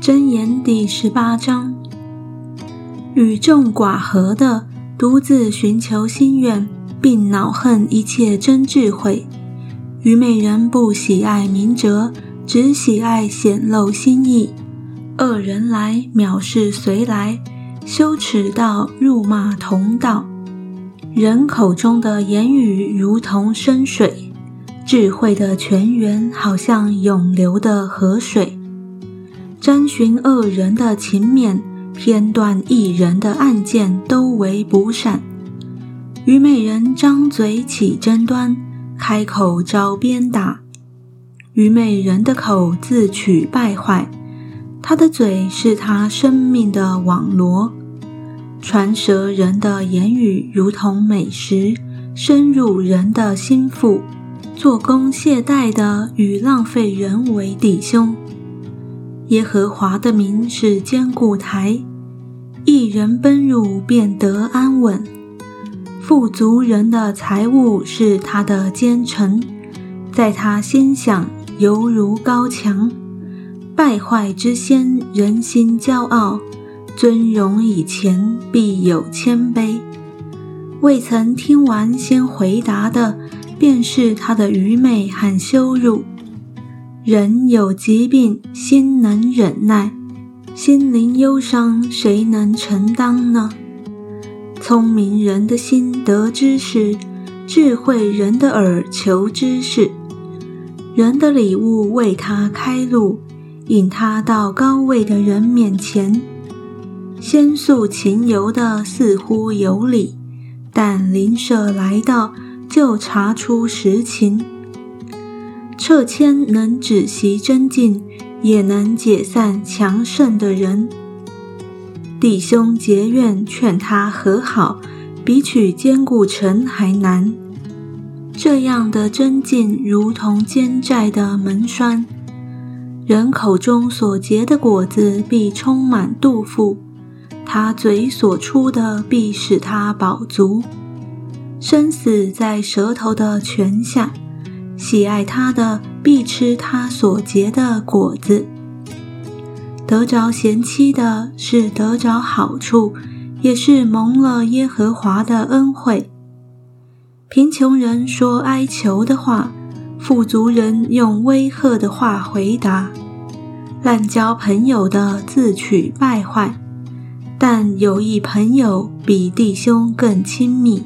箴言第十八章：与众寡合的，独自寻求心愿，并恼恨一切真智慧；愚昧人不喜爱明哲，只喜爱显露心意。恶人来，藐视随来；羞耻道，辱骂同道。人口中的言语如同深水，智慧的泉源好像涌流的河水。沾寻恶人的情面，偏断一人的案件，都为不善。愚昧人张嘴起争端，开口招鞭打。愚昧人的口自取败坏，他的嘴是他生命的网罗。传舌人的言语如同美食，深入人的心腹。做工懈怠的与浪费人为弟兄。耶和华的名是坚固台，一人奔入便得安稳。富足人的财物是他的坚城，在他心想犹如高墙。败坏之先，人心骄傲；尊荣以前，必有谦卑。未曾听完先回答的，便是他的愚昧和羞辱。人有疾病，心能忍耐；心灵忧伤，谁能承担呢？聪明人的心得知识，智慧人的耳求知识。人的礼物为他开路，引他到高位的人面前。先诉情由的似乎有理，但邻舍来到，就查出实情。撤迁能止息增进，也能解散强盛的人。弟兄结怨，劝他和好，比取坚固城还难。这样的增进，如同坚寨的门栓。人口中所结的果子，必充满肚腹；他嘴所出的，必使他饱足。生死在舌头的泉下。喜爱他的，必吃他所结的果子；得着贤妻的，是得着好处，也是蒙了耶和华的恩惠。贫穷人说哀求的话，富足人用威吓的话回答。滥交朋友的自取败坏，但有一朋友比弟兄更亲密。